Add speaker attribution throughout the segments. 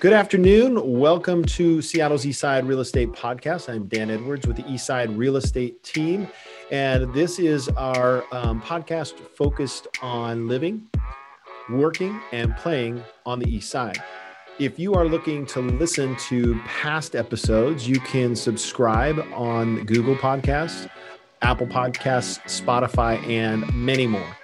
Speaker 1: Good afternoon. Welcome to Seattle's Eastside Real Estate Podcast. I'm Dan Edwards with the Eastside Real Estate team. And this is our um, podcast focused on living, working, and playing on the East Side. If you are looking to listen to past episodes, you can subscribe on Google Podcasts, Apple Podcasts, Spotify, and many more.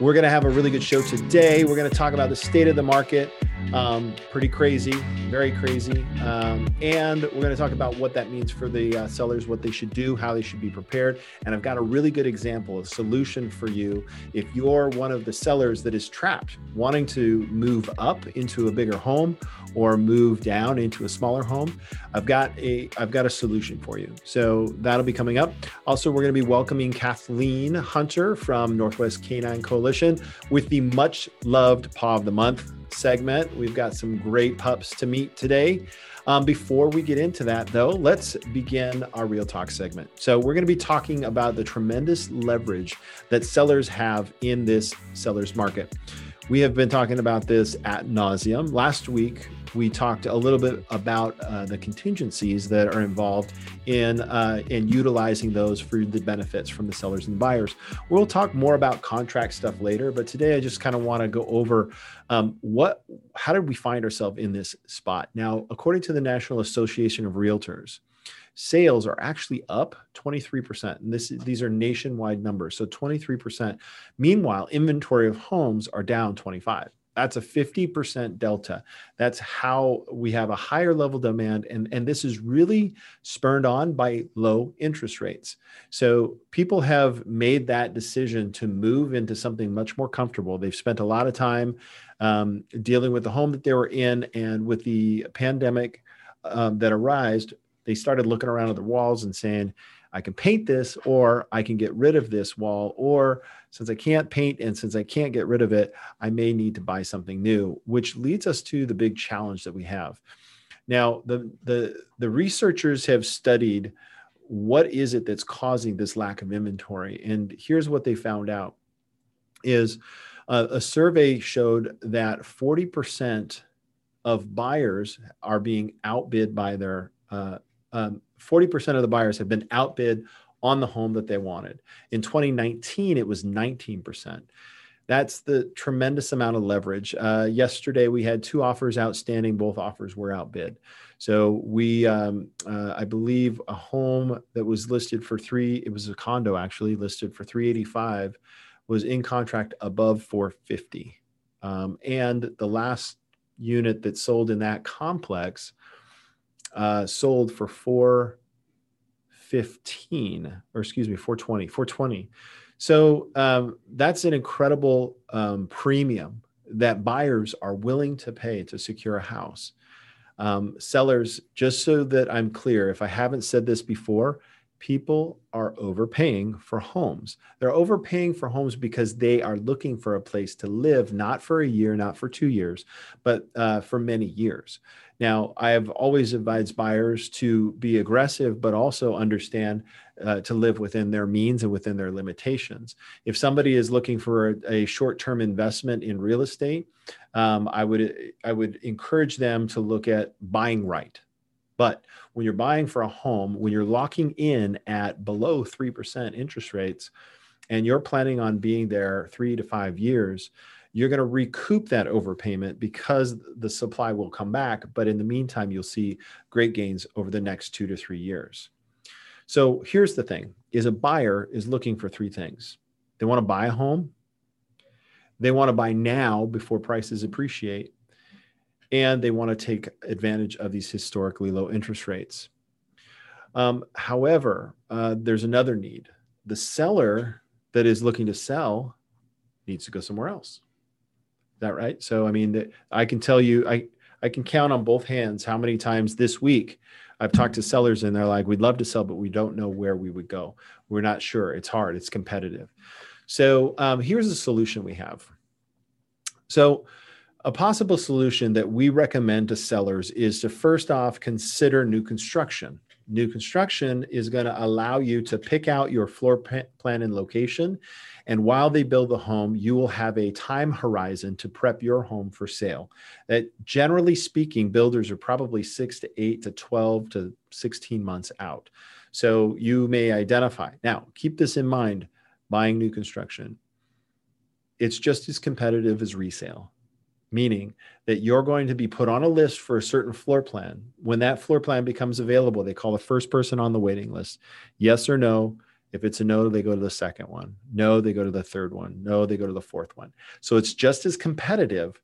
Speaker 1: We're going to have a really good show today. We're going to talk about the state of the market um, pretty crazy, very crazy. Um, and we're going to talk about what that means for the uh, sellers, what they should do, how they should be prepared. And I've got a really good example, a solution for you if you're one of the sellers that is trapped, wanting to move up into a bigger home or move down into a smaller home. I've got a I've got a solution for you. So that'll be coming up. Also, we're going to be welcoming Kathleen Hunter from Northwest Canine Coalition with the much loved Paw of the Month segment. We've got some great pups to meet today. Um, before we get into that, though, let's begin our Real Talk segment. So, we're going to be talking about the tremendous leverage that sellers have in this seller's market. We have been talking about this at nauseum. Last week, we talked a little bit about uh, the contingencies that are involved in uh, in utilizing those for the benefits from the sellers and the buyers. We'll talk more about contract stuff later, but today I just kind of want to go over um, what how did we find ourselves in this spot? Now according to the national association of realtors sales are actually up 23% and this these are nationwide numbers. So 23% meanwhile inventory of homes are down 25 that's a 50% delta. That's how we have a higher level demand and and this is really spurned on by low interest rates. So people have made that decision to move into something much more comfortable. They've spent a lot of time um, dealing with the home that they were in and with the pandemic um, that arose, they started looking around at the walls and saying, I can paint this, or I can get rid of this wall, or since I can't paint and since I can't get rid of it, I may need to buy something new, which leads us to the big challenge that we have. Now, the, the, the researchers have studied what is it that's causing this lack of inventory. And here's what they found out is uh, a survey showed that 40% of buyers are being outbid by their, uh, um, 40% of the buyers have been outbid on the home that they wanted. In 2019, it was 19%. That's the tremendous amount of leverage. Uh, yesterday, we had two offers outstanding. Both offers were outbid. So we, um, uh, I believe, a home that was listed for three. It was a condo actually listed for 385 was in contract above 450. Um, and the last unit that sold in that complex uh, sold for 415 or excuse me 420 420 so um, that's an incredible um, premium that buyers are willing to pay to secure a house. Um, sellers just so that i'm clear if i haven't said this before people are overpaying for homes. They're overpaying for homes because they are looking for a place to live, not for a year, not for two years, but uh, for many years. Now, I have always advised buyers to be aggressive, but also understand uh, to live within their means and within their limitations. If somebody is looking for a, a short-term investment in real estate, um, I would I would encourage them to look at buying right but when you're buying for a home, when you're locking in at below 3% interest rates, and you're planning on being there three to five years, you're going to recoup that overpayment because the supply will come back. But in the meantime, you'll see great gains over the next two to three years. So here's the thing is a buyer is looking for three things. They want to buy a home. They want to buy now before prices appreciate and they want to take advantage of these historically low interest rates. Um, however, uh, there's another need. The seller that is looking to sell needs to go somewhere else. Is that right? So, I mean, I can tell you, I, I can count on both hands how many times this week I've talked to sellers and they're like, we'd love to sell, but we don't know where we would go. We're not sure. It's hard, it's competitive. So, um, here's a solution we have. So, a possible solution that we recommend to sellers is to first off consider new construction. New construction is going to allow you to pick out your floor plan and location. And while they build the home, you will have a time horizon to prep your home for sale. That generally speaking, builders are probably six to eight to 12 to 16 months out. So you may identify. Now, keep this in mind buying new construction. It's just as competitive as resale meaning that you're going to be put on a list for a certain floor plan. When that floor plan becomes available, they call the first person on the waiting list. Yes or no. If it's a no, they go to the second one. No, they go to the third one. No, they go to the fourth one. So it's just as competitive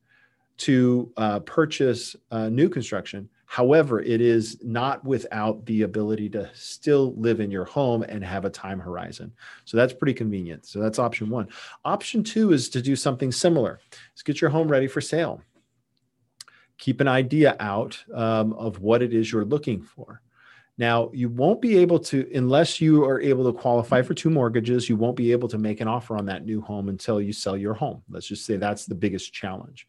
Speaker 1: to uh, purchase uh, new construction. However, it is not without the ability to still live in your home and have a time horizon. So that's pretty convenient. So that's option one. Option two is to do something similar. Is get your home ready for sale. Keep an idea out um, of what it is you're looking for. Now, you won't be able to, unless you are able to qualify for two mortgages, you won't be able to make an offer on that new home until you sell your home. Let's just say that's the biggest challenge.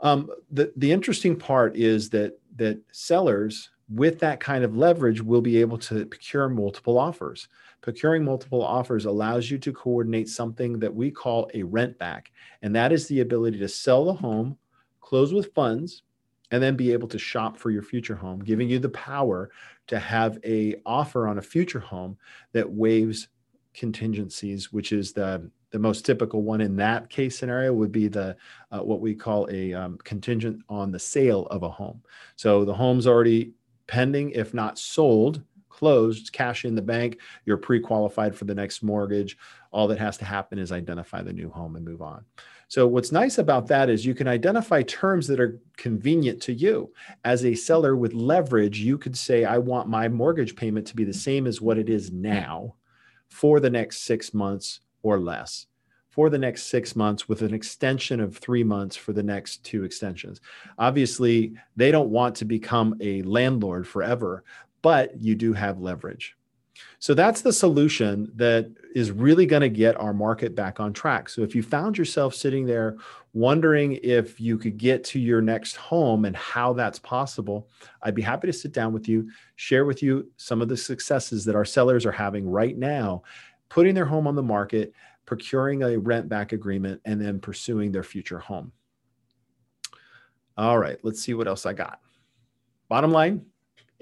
Speaker 1: Um, the the interesting part is that that sellers with that kind of leverage will be able to procure multiple offers. Procuring multiple offers allows you to coordinate something that we call a rent back, and that is the ability to sell the home, close with funds, and then be able to shop for your future home, giving you the power to have a offer on a future home that waives contingencies, which is the the most typical one in that case scenario would be the uh, what we call a um, contingent on the sale of a home. So the home's already pending, if not sold, closed, cash in the bank, you're pre-qualified for the next mortgage. All that has to happen is identify the new home and move on. So what's nice about that is you can identify terms that are convenient to you. As a seller with leverage, you could say, I want my mortgage payment to be the same as what it is now for the next six months or less for the next six months with an extension of three months for the next two extensions. Obviously, they don't want to become a landlord forever, but you do have leverage. So that's the solution that is really going to get our market back on track. So if you found yourself sitting there wondering if you could get to your next home and how that's possible, I'd be happy to sit down with you, share with you some of the successes that our sellers are having right now putting their home on the market, procuring a rent back agreement, and then pursuing their future home. All right, let's see what else I got. Bottom line,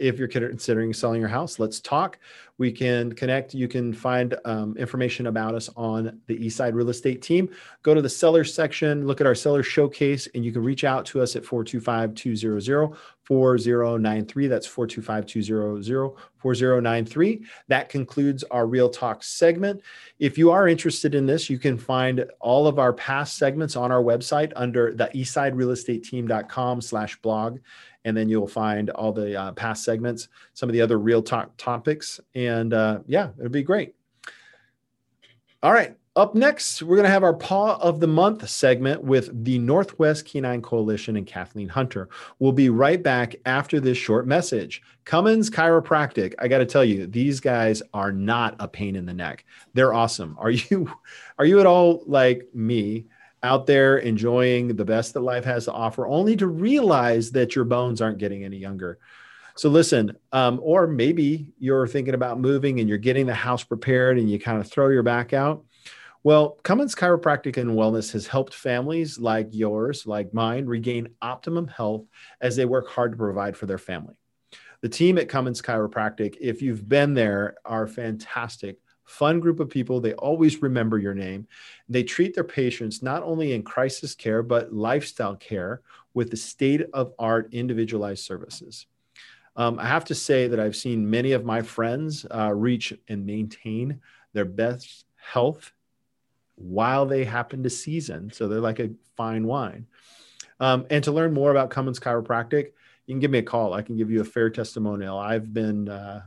Speaker 1: if you're considering selling your house, let's talk. We can connect. You can find um, information about us on the Eastside Real Estate team. Go to the seller section, look at our seller showcase, and you can reach out to us at 425 200 4093. That's 425 200 4093. That concludes our Real Talk segment. If you are interested in this, you can find all of our past segments on our website under the eastsiderealestateteam.com slash blog and then you'll find all the uh, past segments, some of the other real talk topics, and uh, yeah, it'll be great. All right. Up next, we're going to have our Paw of the Month segment with the Northwest Canine Coalition and Kathleen Hunter. We'll be right back after this short message. Cummins Chiropractic. I got to tell you, these guys are not a pain in the neck. They're awesome. Are you are you at all like me out there enjoying the best that life has to offer, only to realize that your bones aren't getting any younger. So listen, um, or maybe you're thinking about moving and you're getting the house prepared and you kind of throw your back out. Well, Cummins Chiropractic and Wellness has helped families like yours, like mine, regain optimum health as they work hard to provide for their family. The team at Cummins Chiropractic, if you've been there, are fantastic fun group of people. They always remember your name. They treat their patients not only in crisis care, but lifestyle care with the state of art individualized services. Um, I have to say that I've seen many of my friends uh, reach and maintain their best health while they happen to season. So they're like a fine wine. Um, and to learn more about Cummins Chiropractic, you can give me a call. I can give you a fair testimonial. I've been uh,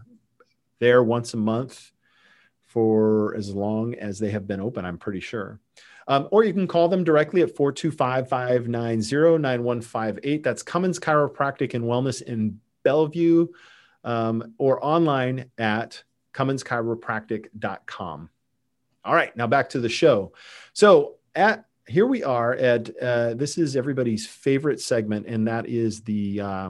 Speaker 1: there once a month for as long as they have been open, I'm pretty sure. Um, or you can call them directly at 425 590 9158. That's Cummins Chiropractic and Wellness in Bellevue um, or online at cumminschiropractic.com. All right, now back to the show. So at here we are at uh, this is everybody's favorite segment, and that is the uh,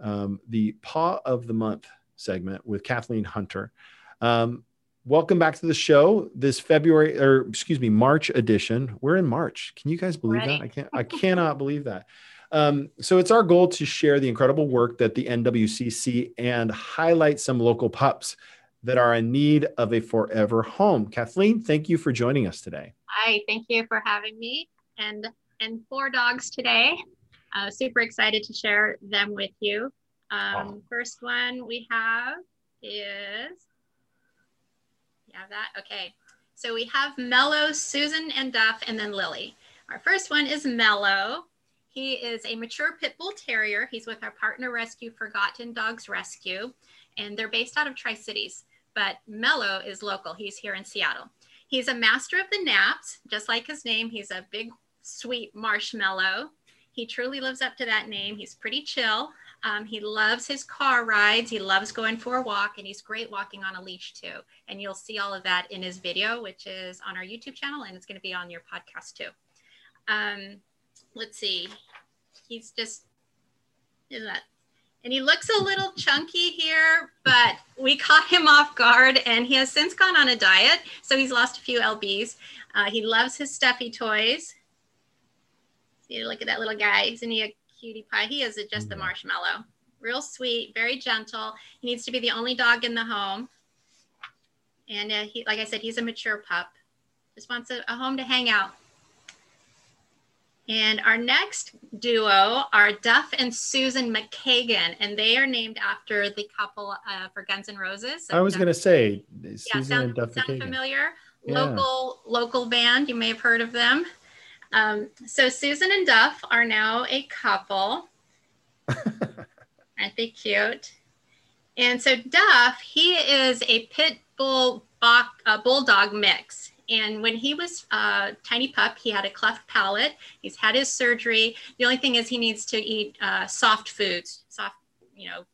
Speaker 1: um, the paw of the month segment with Kathleen Hunter. Um, welcome back to the show. This February, or excuse me, March edition. We're in March. Can you guys believe right. that? I can't. I cannot believe that. Um, so it's our goal to share the incredible work that the NWCC and highlight some local pups that are in need of a forever home. Kathleen, thank you for joining us today.
Speaker 2: Hi, thank you for having me and and four dogs today. Uh, super excited to share them with you. Um, First one we have is, you have that? Okay. So we have Mellow, Susan, and Duff, and then Lily. Our first one is Mellow. He is a mature pit bull terrier. He's with our partner rescue, Forgotten Dogs Rescue, and they're based out of Tri Cities. But Mellow is local. He's here in Seattle. He's a master of the naps, just like his name. He's a big, sweet marshmallow. He truly lives up to that name. He's pretty chill. Um, he loves his car rides. He loves going for a walk, and he's great walking on a leash too. And you'll see all of that in his video, which is on our YouTube channel, and it's going to be on your podcast too. Um, let's see. He's just, is that? And he looks a little chunky here, but we caught him off guard, and he has since gone on a diet, so he's lost a few lbs. Uh, he loves his stuffy toys. See, look at that little guy. Isn't he a cutie pie? He is just a marshmallow. Real sweet, very gentle. He needs to be the only dog in the home. And uh, he, like I said, he's a mature pup. Just wants a, a home to hang out. And our next duo are Duff and Susan McKagan, and they are named after the couple uh, for Guns N' Roses.
Speaker 1: So I was going to say,
Speaker 2: Susan yeah, sound, and Duff sound McKagan. familiar? Yeah. Local local band, you may have heard of them. Um, so Susan and Duff are now a couple. Aren't they cute? And so Duff, he is a pit bull uh, bulldog mix. And when he was a uh, tiny pup, he had a cleft palate. He's had his surgery. The only thing is he needs to eat uh, soft foods, soft, you know,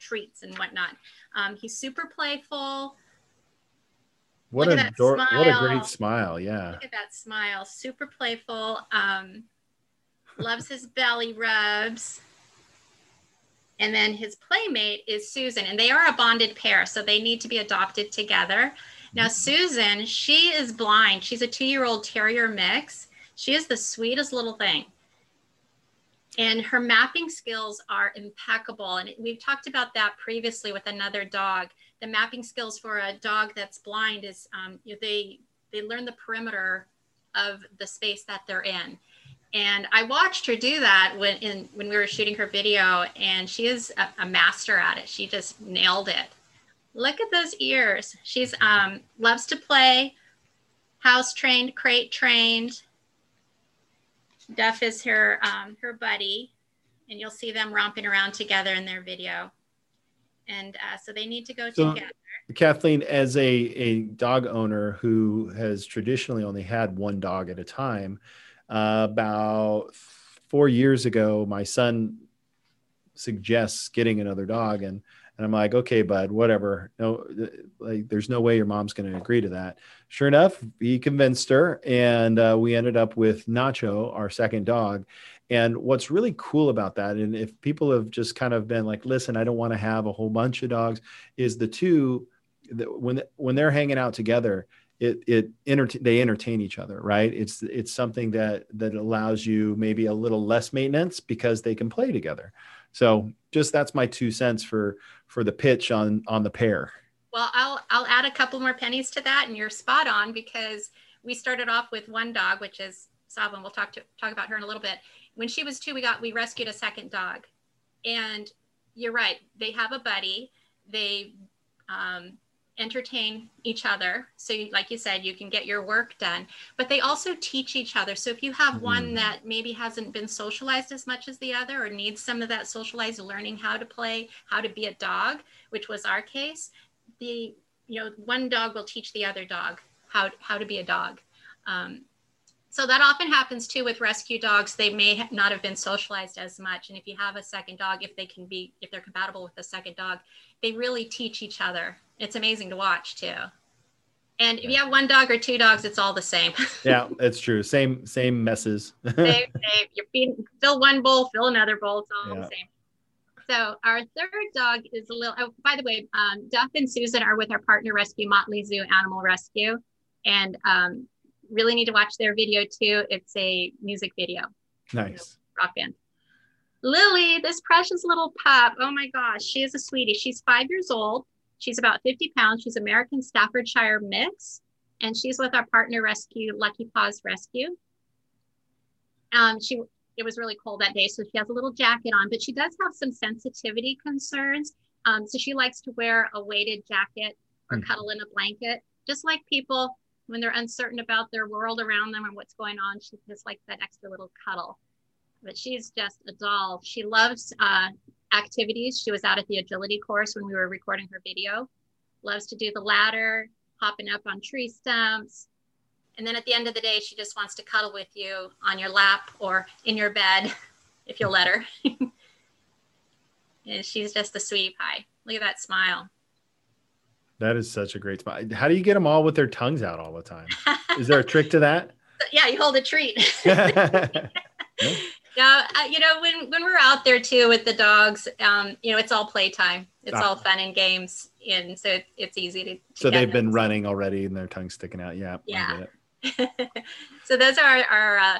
Speaker 2: treats and whatnot. Um, he's super playful.
Speaker 1: What a door, what a great smile! Yeah.
Speaker 2: Look at that smile. Super playful. Um, loves his belly rubs. And then his playmate is Susan, and they are a bonded pair, so they need to be adopted together. Now, mm-hmm. Susan, she is blind. She's a two year old terrier mix. She is the sweetest little thing. And her mapping skills are impeccable. And we've talked about that previously with another dog the mapping skills for a dog that's blind is um, you know, they they learn the perimeter of the space that they're in. And I watched her do that when in when we were shooting her video, and she is a, a master at it. She just nailed it. Look at those ears. She's um, loves to play, house trained, crate trained. Duff is her um, her buddy, and you'll see them romping around together in their video and uh, so they need to go so, together.
Speaker 1: Kathleen, as a, a dog owner who has traditionally only had one dog at a time, uh, about four years ago, my son suggests getting another dog, and and I'm like, okay, bud, whatever. No, like, there's no way your mom's going to agree to that. Sure enough, he convinced her, and uh, we ended up with Nacho, our second dog. And what's really cool about that, and if people have just kind of been like, listen, I don't want to have a whole bunch of dogs, is the two that when when they're hanging out together, it it enter- they entertain each other, right? It's it's something that that allows you maybe a little less maintenance because they can play together. So just that's my two cents for for the pitch on on the pair.
Speaker 2: Well, I'll I'll add a couple more pennies to that, and you're spot on because we started off with one dog, which is Savin. We'll talk to talk about her in a little bit, when she was two, we got we rescued a second dog, and you're right. They have a buddy. They um, entertain each other. So, you, like you said, you can get your work done, but they also teach each other. So, if you have mm-hmm. one that maybe hasn't been socialized as much as the other or needs some of that socialized learning how to play, how to be a dog, which was our case, the you know one dog will teach the other dog how how to be a dog. Um, so that often happens too with rescue dogs. They may not have been socialized as much. And if you have a second dog, if they can be, if they're compatible with the second dog, they really teach each other. It's amazing to watch too. And if you have one dog or two dogs, it's all the same.
Speaker 1: yeah, it's true. Same, same messes. same,
Speaker 2: same. You're feeding, fill one bowl, fill another bowl. It's all yeah. the same. So our third dog is a little. Oh, by the way, um, Duff and Susan are with our partner rescue, Motley Zoo Animal Rescue, and um, really need to watch their video too. It's a music video.
Speaker 1: Nice.
Speaker 2: rock band. Lily, this precious little pup. Oh my gosh, she is a sweetie. She's five years old. She's about 50 pounds. She's American Staffordshire mix, and she's with our partner rescue, Lucky Paws Rescue. Um, she it was really cold that day, so she has a little jacket on, but she does have some sensitivity concerns. Um, so she likes to wear a weighted jacket or mm. cuddle in a blanket, just like people when they're uncertain about their world around them and what's going on. She just likes that extra little cuddle. But she's just a doll. She loves uh, activities. She was out at the agility course when we were recording her video. Loves to do the ladder, hopping up on tree stumps, and then at the end of the day, she just wants to cuddle with you on your lap or in your bed if you'll let her. and she's just a sweetie pie. Look at that smile.
Speaker 1: That is such a great spot. How do you get them all with their tongues out all the time? Is there a trick to that?
Speaker 2: yeah, you hold a treat. Yeah, uh, you know, when when we're out there too with the dogs, um, you know, it's all playtime. It's ah. all fun and games, and so it, it's easy to. to
Speaker 1: so they've been running already, and their tongues sticking out. Yeah.
Speaker 2: Yeah. so those are our uh,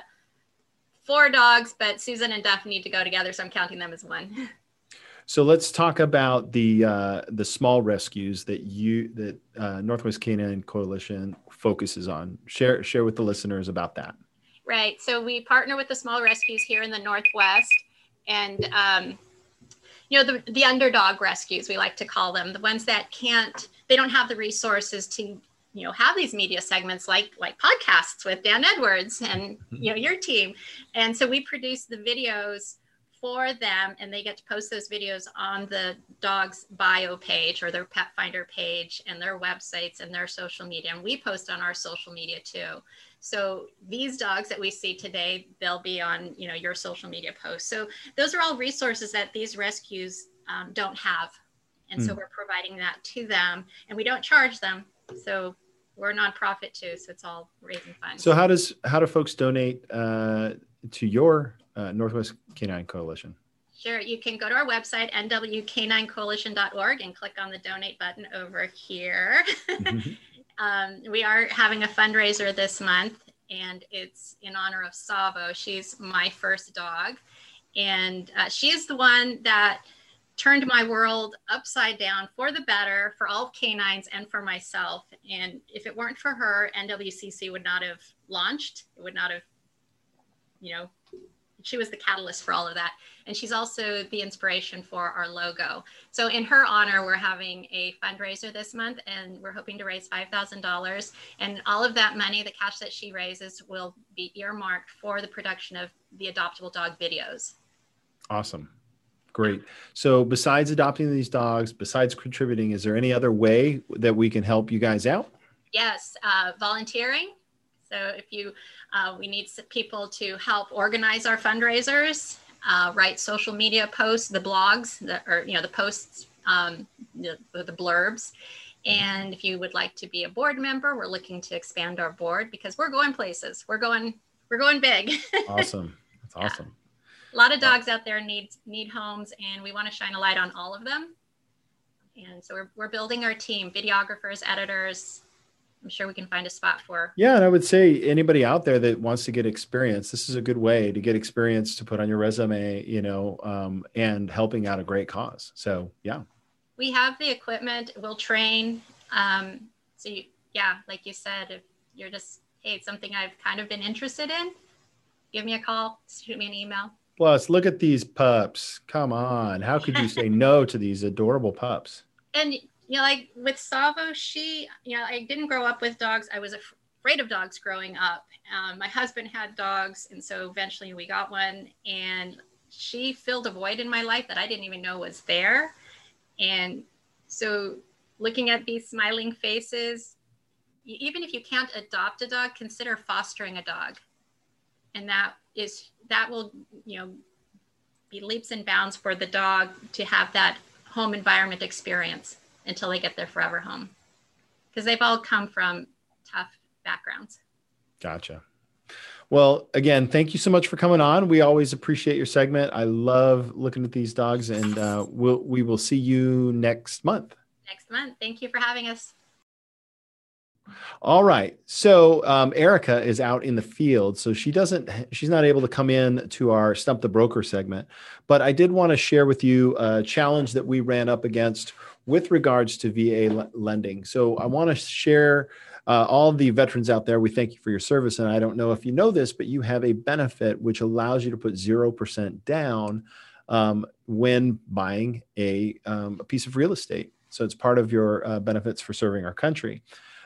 Speaker 2: four dogs, but Susan and Duff need to go together, so I'm counting them as one.
Speaker 1: So let's talk about the uh, the small rescues that you that uh, Northwest Canine Coalition focuses on. Share share with the listeners about that.
Speaker 2: Right. So we partner with the small rescues here in the Northwest, and um, you know the the underdog rescues we like to call them, the ones that can't they don't have the resources to you know have these media segments like like podcasts with Dan Edwards and you know your team and so we produce the videos for them and they get to post those videos on the dog's bio page or their pet finder page and their websites and their social media and we post on our social media too so these dogs that we see today they'll be on you know your social media posts so those are all resources that these rescues um, don't have and mm. so hmm. we're providing that to them and we don't charge them so we're a nonprofit too, so it's all raising funds.
Speaker 1: So how does how do folks donate uh, to your uh, Northwest Canine Coalition?
Speaker 2: Sure, you can go to our website nwk9coalition.org and click on the donate button over here. Mm-hmm. um, we are having a fundraiser this month, and it's in honor of Savo. She's my first dog, and uh, she is the one that turned my world upside down for the better for all canines and for myself. And if it weren't for her, NWCC would not have launched. It would not have, you know, she was the catalyst for all of that. And she's also the inspiration for our logo. So, in her honor, we're having a fundraiser this month and we're hoping to raise $5,000. And all of that money, the cash that she raises, will be earmarked for the production of the adoptable dog videos.
Speaker 1: Awesome. Great. So, besides adopting these dogs, besides contributing, is there any other way that we can help you guys out?
Speaker 2: Yes, uh, volunteering. So, if you, uh, we need people to help organize our fundraisers, uh, write social media posts, the blogs, the, or you know, the posts, um, the, the blurbs. And if you would like to be a board member, we're looking to expand our board because we're going places. We're going, we're going big.
Speaker 1: awesome. That's awesome. Yeah
Speaker 2: a lot of dogs out there need need homes and we want to shine a light on all of them and so we're, we're building our team videographers editors i'm sure we can find a spot for
Speaker 1: yeah and i would say anybody out there that wants to get experience this is a good way to get experience to put on your resume you know um, and helping out a great cause so yeah
Speaker 2: we have the equipment we'll train um, so you, yeah like you said if you're just hey it's something i've kind of been interested in give me a call shoot me an email
Speaker 1: Plus, look at these pups. Come on. How could you say no to these adorable pups?
Speaker 2: And, you know, like with Savo, she, you know, I didn't grow up with dogs. I was afraid of dogs growing up. Um, my husband had dogs. And so eventually we got one. And she filled a void in my life that I didn't even know was there. And so looking at these smiling faces, even if you can't adopt a dog, consider fostering a dog. And that is that will you know be leaps and bounds for the dog to have that home environment experience until they get their forever home because they've all come from tough backgrounds
Speaker 1: gotcha Well, again, thank you so much for coming on. We always appreciate your segment. I love looking at these dogs, and uh, we'll, we will see you next month.
Speaker 2: Next month. Thank you for having us.
Speaker 1: All right. So um, Erica is out in the field, so she doesn't. She's not able to come in to our stump the broker segment. But I did want to share with you a challenge that we ran up against with regards to VA lending. So I want to share uh, all the veterans out there. We thank you for your service, and I don't know if you know this, but you have a benefit which allows you to put zero percent down um, when buying a, um, a piece of real estate. So it's part of your uh, benefits for serving our country.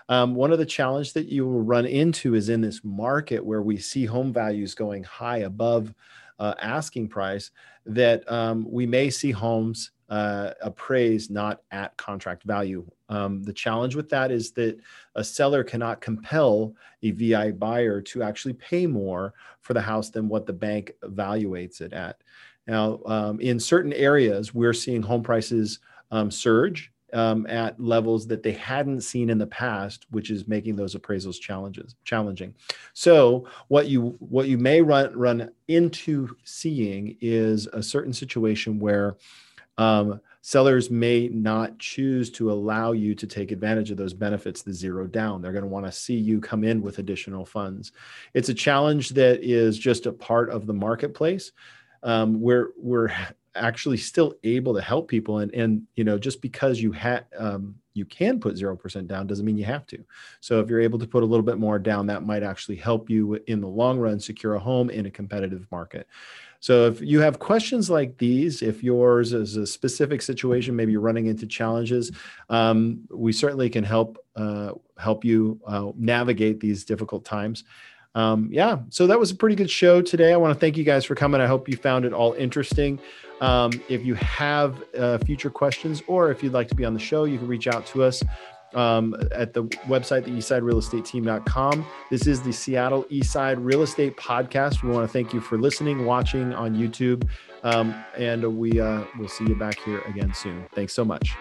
Speaker 1: Um, one of the challenges that you will run into is in this market where we see home values going high above uh, asking price, that um, we may see homes uh, appraised not at contract value. Um, the challenge with that is that a seller cannot compel a VA buyer to actually pay more for the house than what the bank evaluates it at. Now, um, in certain areas, we're seeing home prices um, surge um, at levels that they hadn't seen in the past, which is making those appraisals challenges challenging. So what you what you may run run into seeing is a certain situation where um, sellers may not choose to allow you to take advantage of those benefits, the zero down. They're going to want to see you come in with additional funds. It's a challenge that is just a part of the marketplace. Um, we're we're actually still able to help people and and you know just because you had um, you can put 0% down doesn't mean you have to so if you're able to put a little bit more down that might actually help you in the long run secure a home in a competitive market so if you have questions like these if yours is a specific situation maybe you're running into challenges um, we certainly can help uh, help you uh, navigate these difficult times um, yeah, so that was a pretty good show today. I want to thank you guys for coming. I hope you found it all interesting. Um, if you have uh, future questions or if you'd like to be on the show, you can reach out to us um, at the website, the eastsiderealestateteam.com. This is the Seattle Eastside Real Estate Podcast. We want to thank you for listening, watching on YouTube, um, and we uh, will see you back here again soon. Thanks so much.